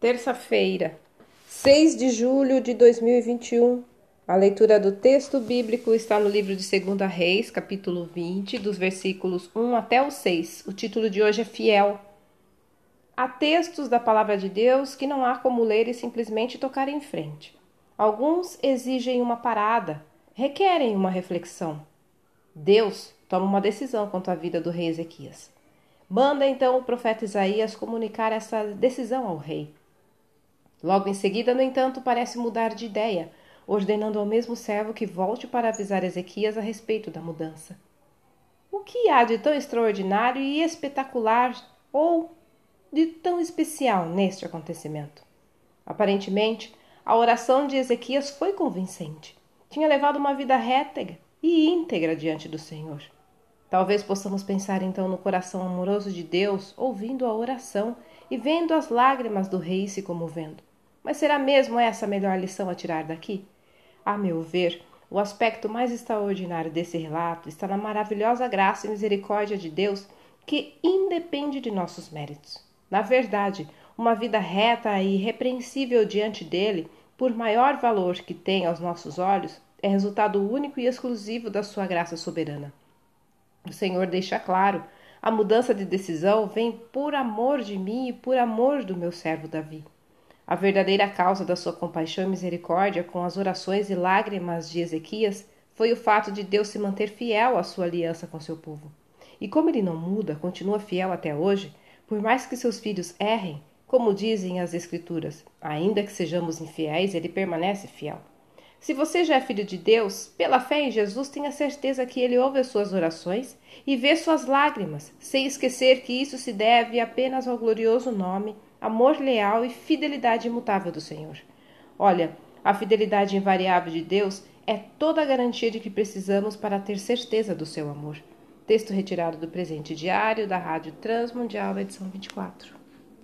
Terça-feira, 6 de julho de 2021. A leitura do texto bíblico está no livro de 2 Reis, capítulo 20, dos versículos 1 até o 6. O título de hoje é Fiel. Há textos da palavra de Deus que não há como ler e simplesmente tocar em frente. Alguns exigem uma parada, requerem uma reflexão. Deus toma uma decisão quanto à vida do rei Ezequias. Manda então o profeta Isaías comunicar essa decisão ao rei. Logo em seguida, no entanto, parece mudar de ideia, ordenando ao mesmo servo que volte para avisar Ezequias a respeito da mudança. O que há de tão extraordinário e espetacular ou de tão especial neste acontecimento? Aparentemente, a oração de Ezequias foi convincente. Tinha levado uma vida reta e íntegra diante do Senhor. Talvez possamos pensar então no coração amoroso de Deus, ouvindo a oração e vendo as lágrimas do rei se comovendo. Mas será mesmo essa a melhor lição a tirar daqui? A meu ver, o aspecto mais extraordinário desse relato está na maravilhosa graça e misericórdia de Deus que independe de nossos méritos. Na verdade, uma vida reta e irrepreensível diante dele, por maior valor que tem aos nossos olhos, é resultado único e exclusivo da sua graça soberana. O Senhor deixa claro: a mudança de decisão vem por amor de mim e por amor do meu servo Davi. A verdadeira causa da sua compaixão e misericórdia com as orações e lágrimas de Ezequias foi o fato de Deus se manter fiel à sua aliança com seu povo. E como ele não muda, continua fiel até hoje, por mais que seus filhos errem, como dizem as Escrituras, ainda que sejamos infiéis, ele permanece fiel. Se você já é filho de Deus, pela fé em Jesus, tenha certeza que ele ouve as suas orações e vê suas lágrimas, sem esquecer que isso se deve apenas ao glorioso nome amor leal e fidelidade imutável do Senhor. Olha, a fidelidade invariável de Deus é toda a garantia de que precisamos para ter certeza do seu amor. Texto retirado do presente diário da Rádio Transmundial, edição 24.